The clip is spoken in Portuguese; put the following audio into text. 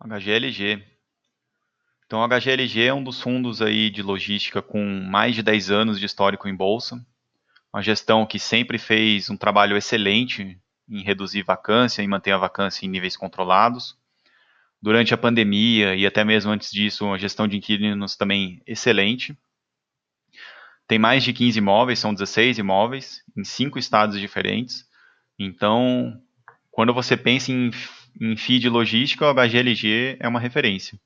HGLG. Então, a HGLG é um dos fundos aí de logística com mais de 10 anos de histórico em bolsa. Uma gestão que sempre fez um trabalho excelente em reduzir vacância e manter a vacância em níveis controlados. Durante a pandemia e até mesmo antes disso, a gestão de inquilinos também excelente. Tem mais de 15 imóveis, são 16 imóveis, em cinco estados diferentes. Então, quando você pensa em, em feed logística, a HGLG é uma referência.